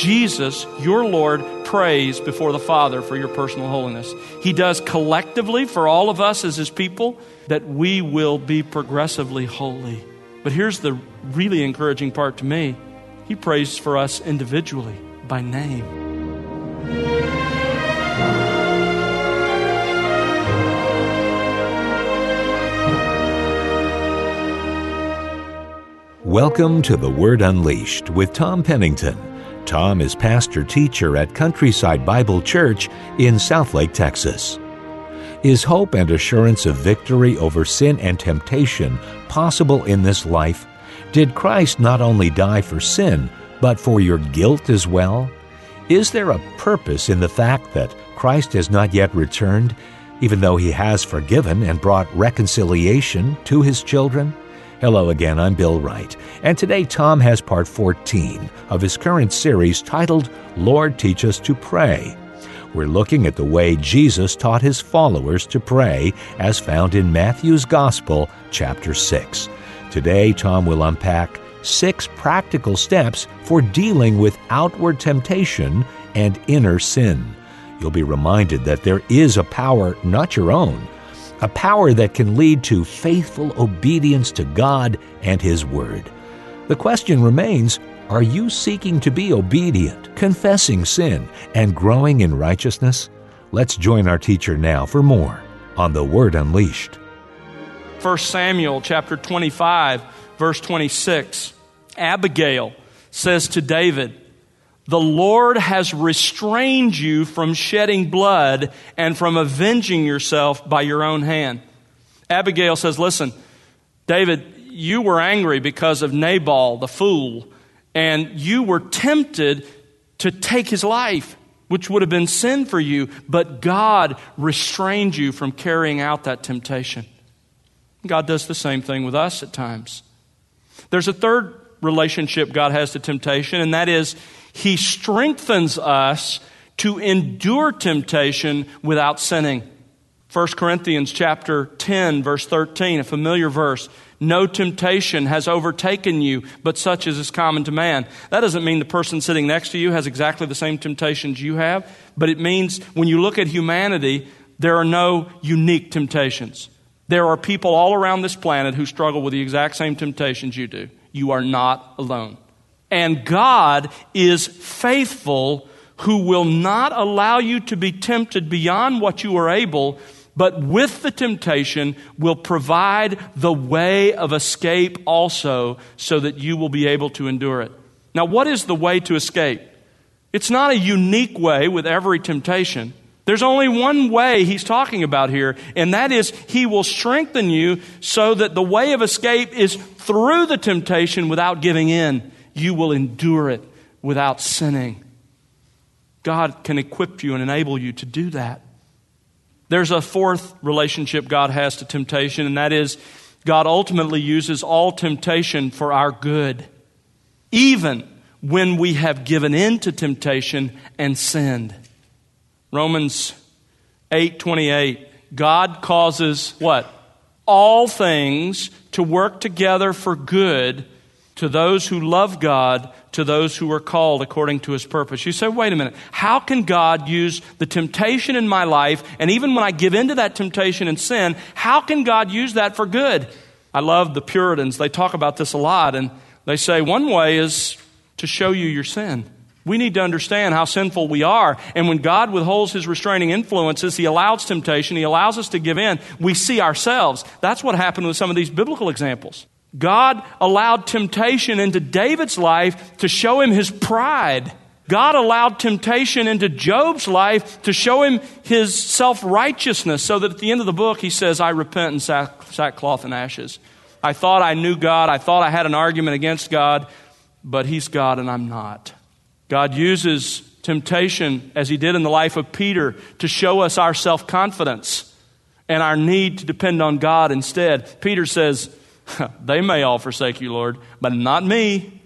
Jesus, your Lord, prays before the Father for your personal holiness. He does collectively for all of us as His people that we will be progressively holy. But here's the really encouraging part to me He prays for us individually by name. Welcome to The Word Unleashed with Tom Pennington. Tom is pastor teacher at Countryside Bible Church in Southlake, Texas. Is hope and assurance of victory over sin and temptation possible in this life? Did Christ not only die for sin, but for your guilt as well? Is there a purpose in the fact that Christ has not yet returned, even though he has forgiven and brought reconciliation to his children? Hello again, I'm Bill Wright, and today Tom has part 14 of his current series titled Lord Teach Us to Pray. We're looking at the way Jesus taught his followers to pray as found in Matthew's Gospel, chapter 6. Today, Tom will unpack six practical steps for dealing with outward temptation and inner sin. You'll be reminded that there is a power not your own a power that can lead to faithful obedience to God and His Word. The question remains are you seeking to be obedient, confessing sin, and growing in righteousness? Let's join our teacher now for more on the Word Unleashed. 1 Samuel chapter 25 verse 26 Abigail says to David the Lord has restrained you from shedding blood and from avenging yourself by your own hand. Abigail says, Listen, David, you were angry because of Nabal, the fool, and you were tempted to take his life, which would have been sin for you, but God restrained you from carrying out that temptation. God does the same thing with us at times. There's a third relationship God has to temptation, and that is he strengthens us to endure temptation without sinning. 1 Corinthians chapter 10 verse 13, a familiar verse. No temptation has overtaken you, but such as is common to man. That doesn't mean the person sitting next to you has exactly the same temptations you have, but it means when you look at humanity, there are no unique temptations. There are people all around this planet who struggle with the exact same temptations you do. You are not alone. And God is faithful, who will not allow you to be tempted beyond what you are able, but with the temptation will provide the way of escape also, so that you will be able to endure it. Now, what is the way to escape? It's not a unique way with every temptation. There's only one way he's talking about here, and that is he will strengthen you so that the way of escape is through the temptation without giving in you will endure it without sinning. God can equip you and enable you to do that. There's a fourth relationship God has to temptation, and that is God ultimately uses all temptation for our good, even when we have given in to temptation and sinned. Romans 8:28 God causes what? All things to work together for good to those who love God, to those who are called according to his purpose. You say, wait a minute, how can God use the temptation in my life, and even when I give into that temptation and sin, how can God use that for good? I love the Puritans. They talk about this a lot, and they say one way is to show you your sin. We need to understand how sinful we are. And when God withholds his restraining influences, he allows temptation, he allows us to give in, we see ourselves. That's what happened with some of these biblical examples. God allowed temptation into David's life to show him his pride. God allowed temptation into Job's life to show him his self righteousness, so that at the end of the book he says, I repent in sack, sackcloth and ashes. I thought I knew God. I thought I had an argument against God, but he's God and I'm not. God uses temptation, as he did in the life of Peter, to show us our self confidence and our need to depend on God instead. Peter says, they may all forsake you, Lord, but not me.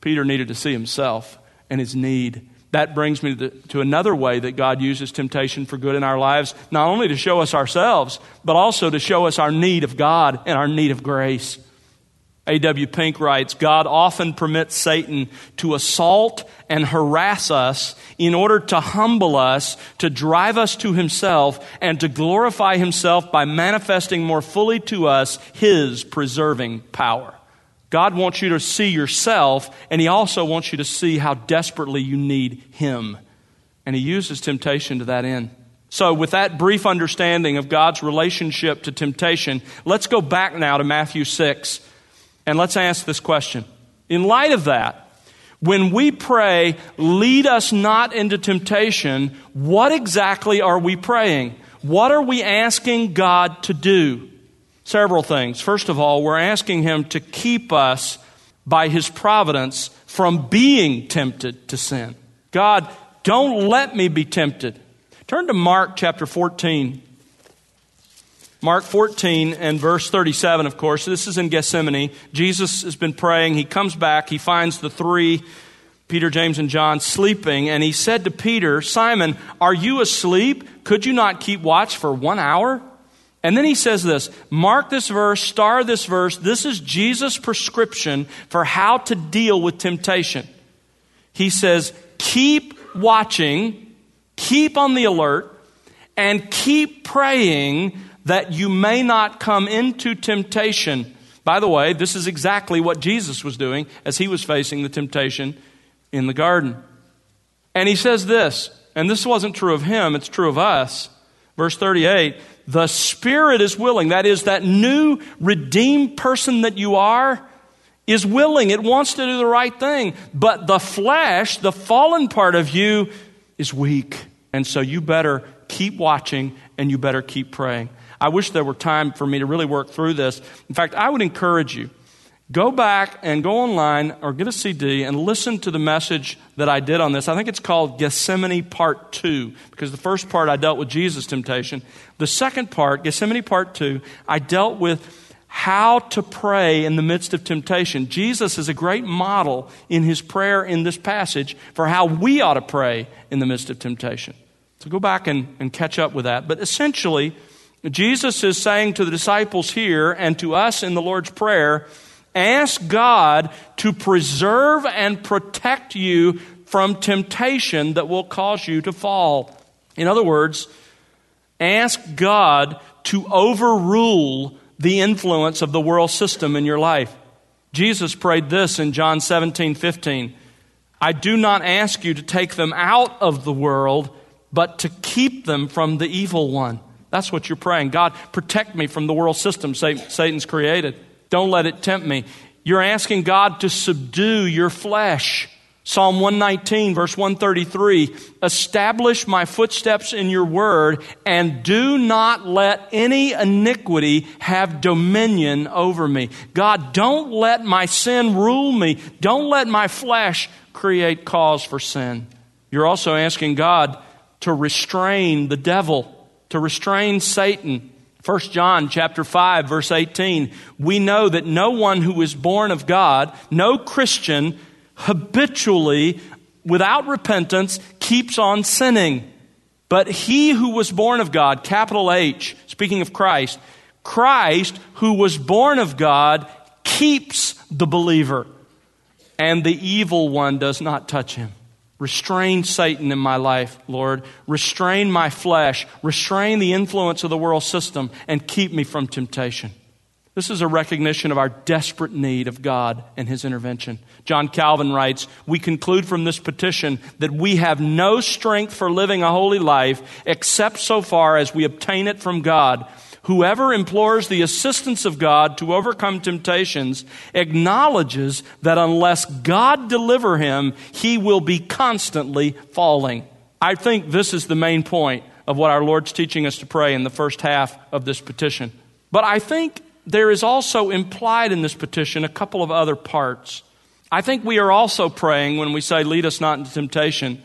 Peter needed to see himself and his need. That brings me to, the, to, another way that God uses temptation for good in our lives, not only to show us ourselves, but also to show us our need of God and our need of grace. A.W. Pink writes God often permits Satan to assault and harass us in order to humble us, to drive us to himself, and to glorify himself by manifesting more fully to us his preserving power. God wants you to see yourself, and he also wants you to see how desperately you need him. And he uses temptation to that end. So, with that brief understanding of God's relationship to temptation, let's go back now to Matthew 6 and let's ask this question. In light of that, when we pray, lead us not into temptation, what exactly are we praying? What are we asking God to do? Several things. First of all, we're asking Him to keep us by His providence from being tempted to sin. God, don't let me be tempted. Turn to Mark chapter 14. Mark 14 and verse 37, of course. This is in Gethsemane. Jesus has been praying. He comes back. He finds the three, Peter, James, and John, sleeping. And he said to Peter, Simon, are you asleep? Could you not keep watch for one hour? And then he says this mark this verse, star this verse. This is Jesus' prescription for how to deal with temptation. He says, keep watching, keep on the alert, and keep praying that you may not come into temptation. By the way, this is exactly what Jesus was doing as he was facing the temptation in the garden. And he says this, and this wasn't true of him, it's true of us. Verse 38 The spirit is willing, that is, that new redeemed person that you are, is willing. It wants to do the right thing. But the flesh, the fallen part of you, is weak. And so you better keep watching and you better keep praying. I wish there were time for me to really work through this. In fact, I would encourage you go back and go online or get a CD and listen to the message that I did on this. I think it's called Gethsemane Part 2 because the first part I dealt with Jesus' temptation. The second part, Gethsemane Part 2, I dealt with how to pray in the midst of temptation. Jesus is a great model in his prayer in this passage for how we ought to pray in the midst of temptation. So go back and, and catch up with that. But essentially, Jesus is saying to the disciples here and to us in the Lord's Prayer ask God to preserve and protect you from temptation that will cause you to fall. In other words, ask God to overrule the influence of the world system in your life. Jesus prayed this in John 17 15. I do not ask you to take them out of the world, but to keep them from the evil one. That's what you're praying. God, protect me from the world system Satan's created. Don't let it tempt me. You're asking God to subdue your flesh. Psalm 119, verse 133 Establish my footsteps in your word, and do not let any iniquity have dominion over me. God, don't let my sin rule me. Don't let my flesh create cause for sin. You're also asking God to restrain the devil to restrain Satan. 1 John chapter 5 verse 18 we know that no one who is born of God no Christian habitually without repentance keeps on sinning. But he who was born of God capital H speaking of Christ Christ who was born of God keeps the believer and the evil one does not touch him Restrain Satan in my life, Lord. Restrain my flesh. Restrain the influence of the world system and keep me from temptation. This is a recognition of our desperate need of God and His intervention. John Calvin writes We conclude from this petition that we have no strength for living a holy life except so far as we obtain it from God Whoever implores the assistance of God to overcome temptations acknowledges that unless God deliver him, he will be constantly falling. I think this is the main point of what our Lord's teaching us to pray in the first half of this petition. But I think there is also implied in this petition a couple of other parts. I think we are also praying when we say, Lead us not into temptation,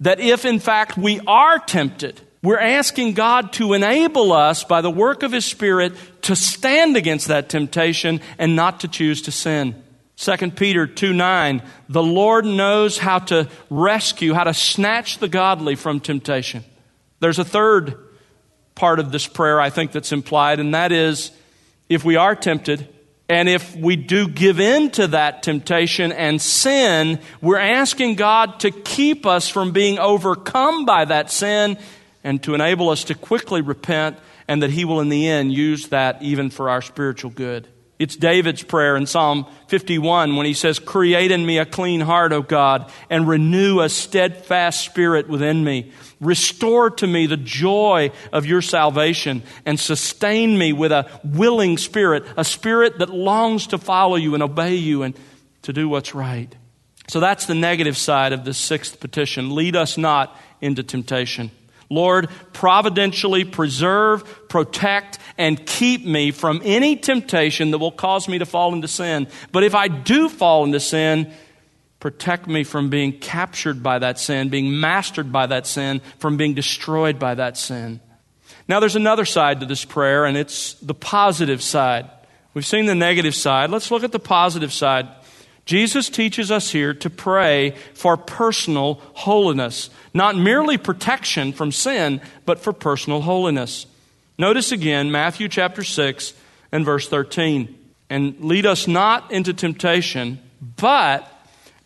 that if in fact we are tempted, we're asking God to enable us by the work of His Spirit to stand against that temptation and not to choose to sin. 2 Peter 2 9, the Lord knows how to rescue, how to snatch the godly from temptation. There's a third part of this prayer I think that's implied, and that is if we are tempted, And if we do give in to that temptation and sin, we're asking God to keep us from being overcome by that sin and to enable us to quickly repent and that He will in the end use that even for our spiritual good. It's David's prayer in Psalm 51 when he says, Create in me a clean heart, O God, and renew a steadfast spirit within me. Restore to me the joy of your salvation and sustain me with a willing spirit, a spirit that longs to follow you and obey you and to do what's right. So that's the negative side of the sixth petition. Lead us not into temptation. Lord, providentially preserve, protect, and keep me from any temptation that will cause me to fall into sin. But if I do fall into sin, protect me from being captured by that sin, being mastered by that sin, from being destroyed by that sin. Now, there's another side to this prayer, and it's the positive side. We've seen the negative side. Let's look at the positive side. Jesus teaches us here to pray for personal holiness, not merely protection from sin, but for personal holiness. Notice again Matthew chapter 6 and verse 13. And lead us not into temptation, but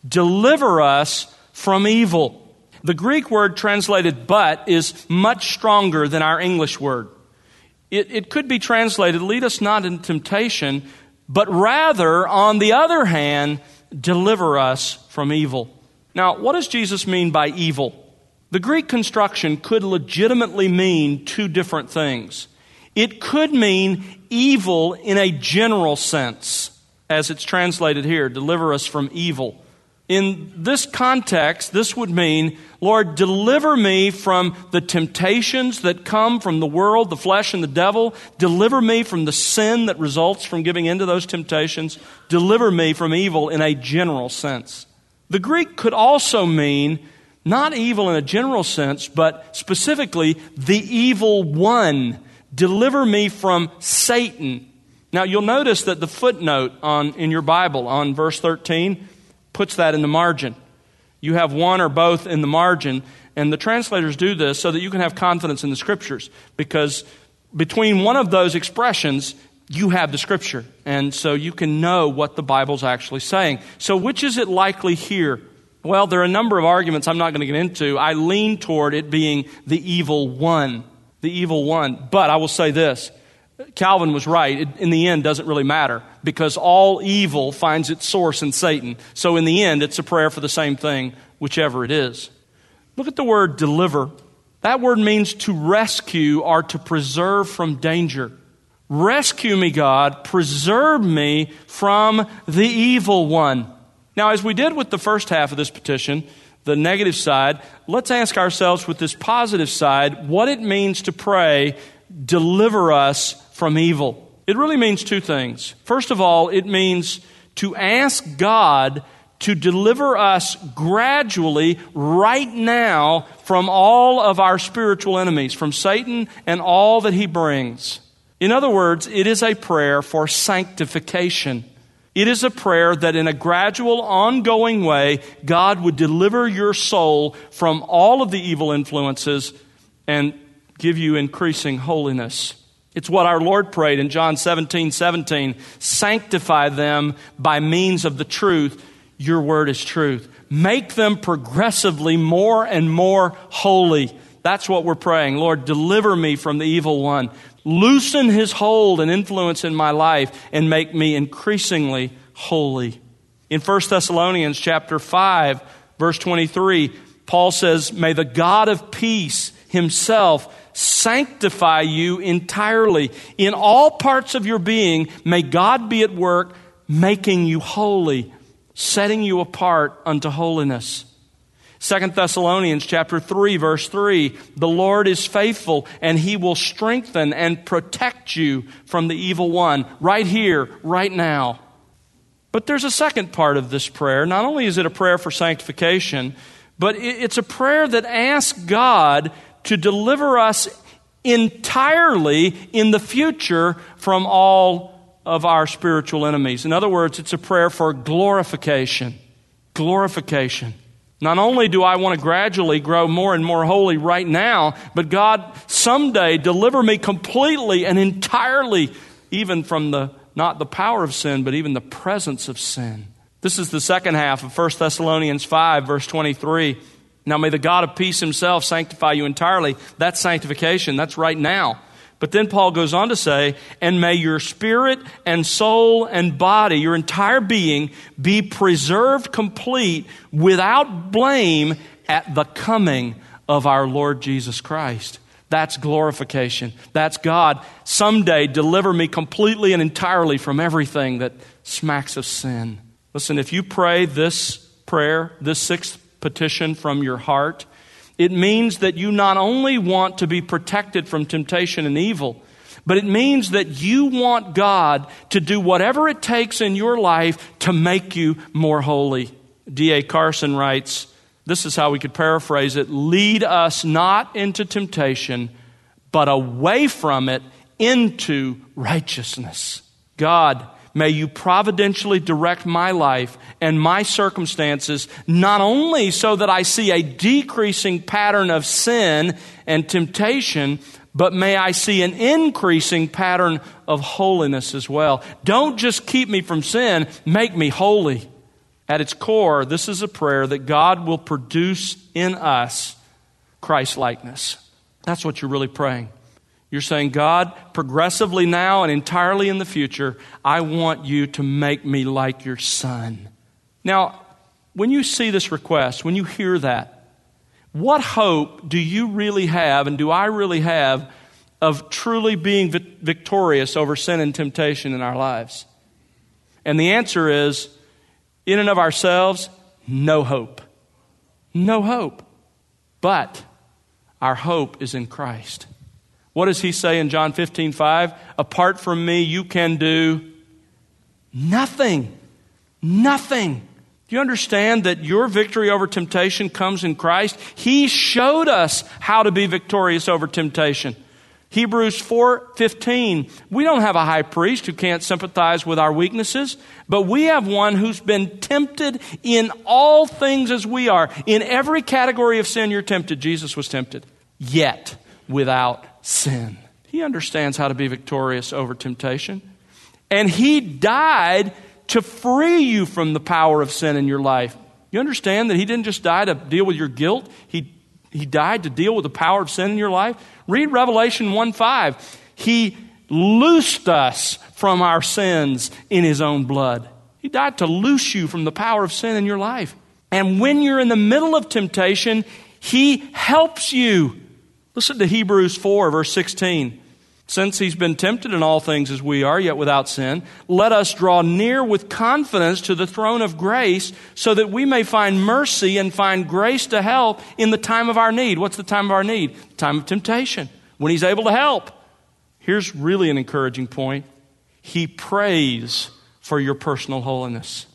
deliver us from evil. The Greek word translated but is much stronger than our English word. It, it could be translated, lead us not into temptation, but rather, on the other hand, deliver us from evil. Now, what does Jesus mean by evil? The Greek construction could legitimately mean two different things. It could mean evil in a general sense, as it's translated here deliver us from evil. In this context, this would mean, Lord, deliver me from the temptations that come from the world, the flesh, and the devil. Deliver me from the sin that results from giving into those temptations. Deliver me from evil in a general sense. The Greek could also mean not evil in a general sense, but specifically the evil one. Deliver me from Satan. Now you'll notice that the footnote on, in your Bible on verse 13 puts that in the margin. You have one or both in the margin, and the translators do this so that you can have confidence in the scriptures because between one of those expressions, you have the scripture. And so you can know what the Bible's actually saying. So, which is it likely here? Well, there are a number of arguments I'm not going to get into. I lean toward it being the evil one. The evil one. But I will say this Calvin was right. It, in the end, doesn't really matter because all evil finds its source in Satan. So, in the end, it's a prayer for the same thing, whichever it is. Look at the word deliver. That word means to rescue or to preserve from danger. Rescue me, God. Preserve me from the evil one. Now, as we did with the first half of this petition, the negative side, let's ask ourselves with this positive side what it means to pray, deliver us from evil. It really means two things. First of all, it means to ask God to deliver us gradually, right now, from all of our spiritual enemies, from Satan and all that he brings. In other words, it is a prayer for sanctification. It is a prayer that in a gradual, ongoing way, God would deliver your soul from all of the evil influences and give you increasing holiness. It's what our Lord prayed in John 17 17. Sanctify them by means of the truth. Your word is truth. Make them progressively more and more holy. That's what we're praying. Lord, deliver me from the evil one. Loosen his hold and influence in my life and make me increasingly holy. In 1 Thessalonians chapter 5, verse 23, Paul says, May the God of peace himself sanctify you entirely. In all parts of your being, may God be at work making you holy, setting you apart unto holiness. Second Thessalonians chapter 3 verse 3 the Lord is faithful and he will strengthen and protect you from the evil one right here right now. But there's a second part of this prayer. Not only is it a prayer for sanctification, but it's a prayer that asks God to deliver us entirely in the future from all of our spiritual enemies. In other words, it's a prayer for glorification. Glorification. Not only do I want to gradually grow more and more holy right now, but God, someday deliver me completely and entirely, even from the not the power of sin, but even the presence of sin. This is the second half of 1 Thessalonians 5, verse 23. Now may the God of peace himself sanctify you entirely. That's sanctification. That's right now. But then Paul goes on to say, and may your spirit and soul and body, your entire being, be preserved complete without blame at the coming of our Lord Jesus Christ. That's glorification. That's God. Someday deliver me completely and entirely from everything that smacks of sin. Listen, if you pray this prayer, this sixth petition from your heart, it means that you not only want to be protected from temptation and evil, but it means that you want God to do whatever it takes in your life to make you more holy. D.A. Carson writes, this is how we could paraphrase it lead us not into temptation, but away from it into righteousness. God, may you providentially direct my life and my circumstances, not only so that I see a decreasing pattern of sin and temptation, but may I see an increasing pattern of holiness as well. Don't just keep me from sin, make me holy. At its core, this is a prayer that God will produce in us Christ likeness. That's what you're really praying. You're saying, God, progressively now and entirely in the future, I want you to make me like your son. Now, when you see this request, when you hear that, what hope do you really have, and do I really have, of truly being victorious over sin and temptation in our lives? And the answer is in and of ourselves, no hope. No hope. But our hope is in Christ. What does he say in John 15, 5? Apart from me, you can do nothing. Nothing. Do you understand that your victory over temptation comes in Christ? He showed us how to be victorious over temptation. Hebrews 4:15 We don't have a high priest who can't sympathize with our weaknesses, but we have one who's been tempted in all things as we are. In every category of sin you're tempted, Jesus was tempted, yet without sin. He understands how to be victorious over temptation. And he died to free you from the power of sin in your life. You understand that he didn't just die to deal with your guilt, he he died to deal with the power of sin in your life. Read Revelation 1 5. He loosed us from our sins in his own blood. He died to loose you from the power of sin in your life. And when you're in the middle of temptation, he helps you. Listen to Hebrews 4, verse 16. Since he's been tempted in all things as we are, yet without sin, let us draw near with confidence to the throne of grace so that we may find mercy and find grace to help in the time of our need. What's the time of our need? time of temptation, when he's able to help. Here's really an encouraging point. He prays for your personal holiness.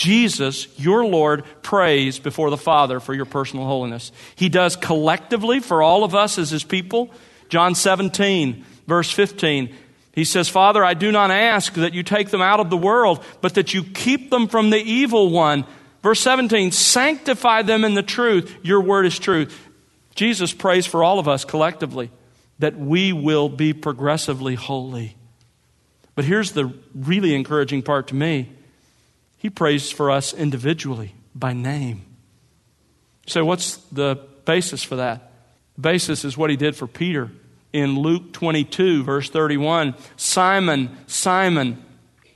Jesus, your Lord, prays before the Father for your personal holiness. He does collectively for all of us as his people. John 17, verse 15. He says, Father, I do not ask that you take them out of the world, but that you keep them from the evil one. Verse 17, sanctify them in the truth. Your word is truth. Jesus prays for all of us collectively that we will be progressively holy. But here's the really encouraging part to me He prays for us individually by name. So, what's the basis for that? The basis is what He did for Peter in Luke 22, verse 31 Simon, Simon,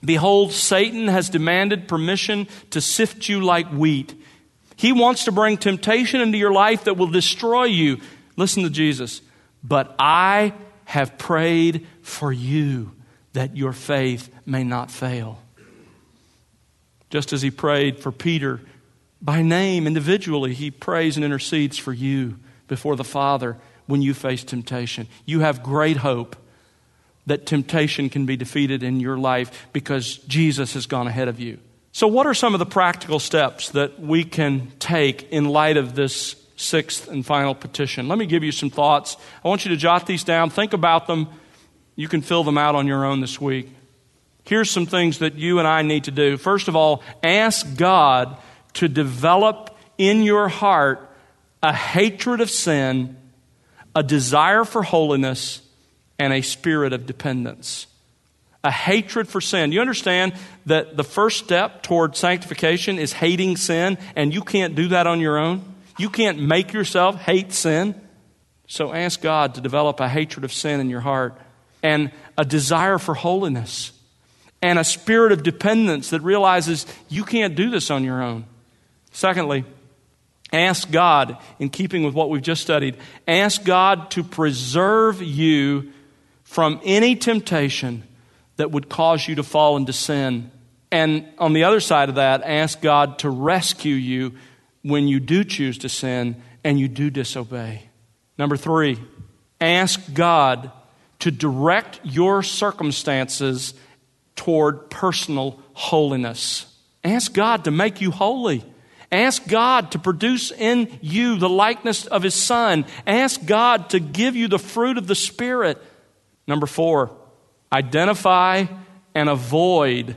behold, Satan has demanded permission to sift you like wheat. He wants to bring temptation into your life that will destroy you. Listen to Jesus. But I have prayed for you that your faith may not fail. Just as he prayed for Peter by name individually, he prays and intercedes for you before the Father when you face temptation. You have great hope that temptation can be defeated in your life because Jesus has gone ahead of you. So, what are some of the practical steps that we can take in light of this sixth and final petition? Let me give you some thoughts. I want you to jot these down, think about them. You can fill them out on your own this week. Here's some things that you and I need to do. First of all, ask God to develop in your heart a hatred of sin a desire for holiness, and a spirit of dependence. a hatred for sin. You understand that the first step toward sanctification is hating sin, and you can't do that on your own? You can't make yourself hate sin. So ask God to develop a hatred of sin in your heart and a desire for holiness and a spirit of dependence that realizes you can't do this on your own. Secondly, ask God, in keeping with what we've just studied, ask God to preserve you from any temptation that would cause you to fall into sin. And on the other side of that, ask God to rescue you when you do choose to sin and you do disobey. Number three, ask God to direct your circumstances toward personal holiness. Ask God to make you holy. Ask God to produce in you the likeness of His Son. Ask God to give you the fruit of the Spirit. Number four, identify and avoid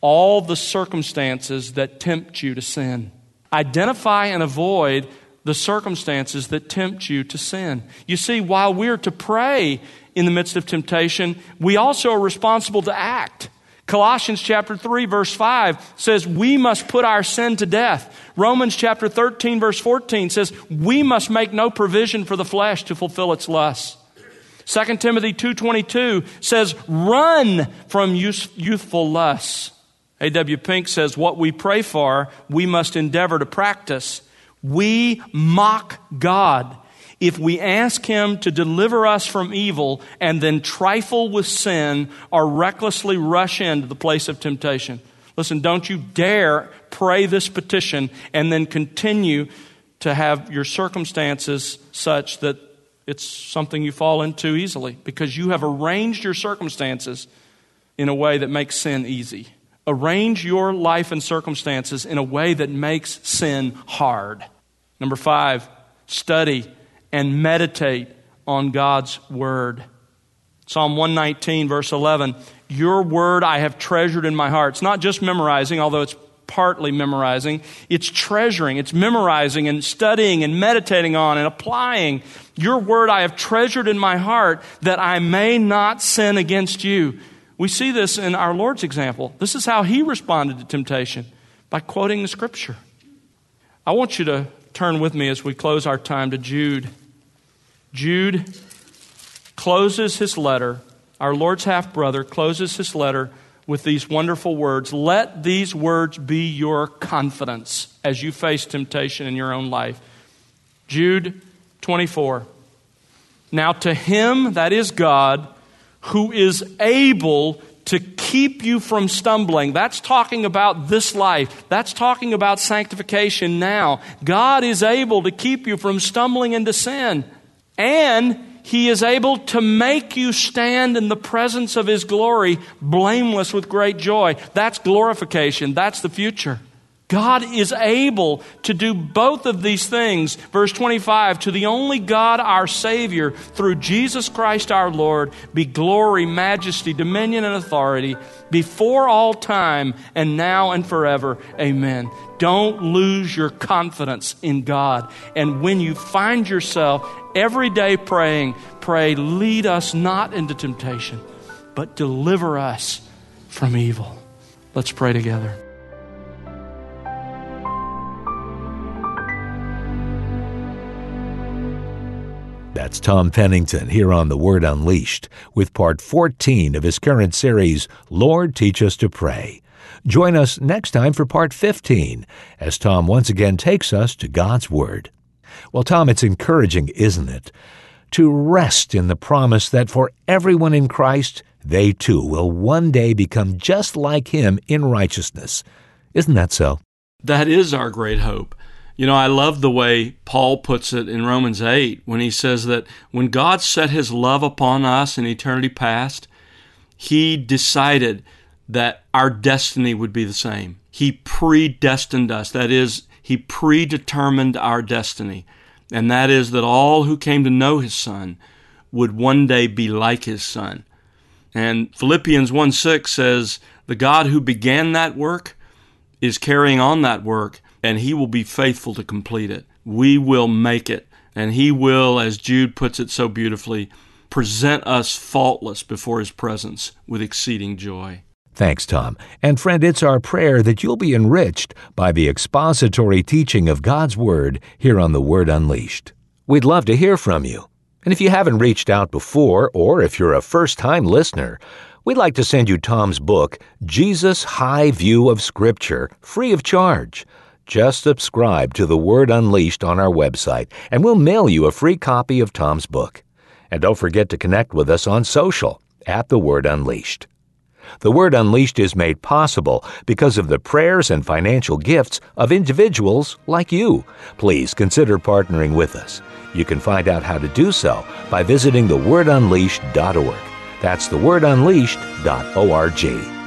all the circumstances that tempt you to sin. Identify and avoid the circumstances that tempt you to sin. You see, while we're to pray in the midst of temptation, we also are responsible to act. Colossians chapter 3 verse 5 says we must put our sin to death. Romans chapter 13 verse 14 says we must make no provision for the flesh to fulfill its lusts. 2 Timothy 2:22 says run from youthful lusts. A.W. Pink says what we pray for, we must endeavor to practice. We mock God if we ask Him to deliver us from evil and then trifle with sin or recklessly rush into the place of temptation. Listen, don't you dare pray this petition and then continue to have your circumstances such that it's something you fall into easily because you have arranged your circumstances in a way that makes sin easy. Arrange your life and circumstances in a way that makes sin hard. Number five, study and meditate on God's Word. Psalm 119, verse 11 Your Word I have treasured in my heart. It's not just memorizing, although it's partly memorizing. It's treasuring, it's memorizing and studying and meditating on and applying. Your Word I have treasured in my heart that I may not sin against you. We see this in our Lord's example. This is how He responded to temptation by quoting the Scripture. I want you to turn with me as we close our time to Jude. Jude closes his letter, our Lord's half brother closes his letter with these wonderful words Let these words be your confidence as you face temptation in your own life. Jude 24. Now, to him, that is God, who is able to keep you from stumbling. That's talking about this life. That's talking about sanctification now. God is able to keep you from stumbling into sin and he is able to make you stand in the presence of his glory blameless with great joy. That's glorification. That's the future. God is able to do both of these things. Verse 25 To the only God, our Savior, through Jesus Christ our Lord, be glory, majesty, dominion, and authority before all time and now and forever. Amen. Don't lose your confidence in God. And when you find yourself every day praying, pray, lead us not into temptation, but deliver us from evil. Let's pray together. That's Tom Pennington here on The Word Unleashed with part 14 of his current series, Lord Teach Us to Pray. Join us next time for part 15 as Tom once again takes us to God's Word. Well, Tom, it's encouraging, isn't it? To rest in the promise that for everyone in Christ, they too will one day become just like Him in righteousness. Isn't that so? That is our great hope. You know, I love the way Paul puts it in Romans 8 when he says that when God set his love upon us in eternity past, he decided that our destiny would be the same. He predestined us. That is, he predetermined our destiny. And that is that all who came to know his son would one day be like his son. And Philippians 1 6 says, The God who began that work is carrying on that work and he will be faithful to complete it. We will make it. And he will, as Jude puts it so beautifully, present us faultless before His presence with exceeding joy. Thanks, Tom. And friend, it's our prayer that you'll be enriched by the expository teaching of God's Word here on The Word Unleashed. We'd love to hear from you. And if you haven't reached out before, or if you're a first time listener, we'd like to send you Tom's book, Jesus High View of Scripture, free of charge. Just subscribe to The Word Unleashed on our website, and we'll mail you a free copy of Tom's book. And don't forget to connect with us on social at The Word Unleashed. The Word Unleashed is made possible because of the prayers and financial gifts of individuals like you. Please consider partnering with us. You can find out how to do so by visiting thewordunleashed.org. That's thewordunleashed.org.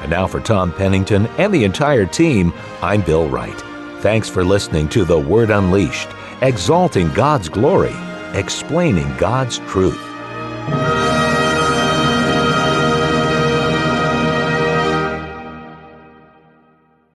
And now for Tom Pennington and the entire team, I'm Bill Wright. Thanks for listening to The Word Unleashed, exalting God's glory, explaining God's truth.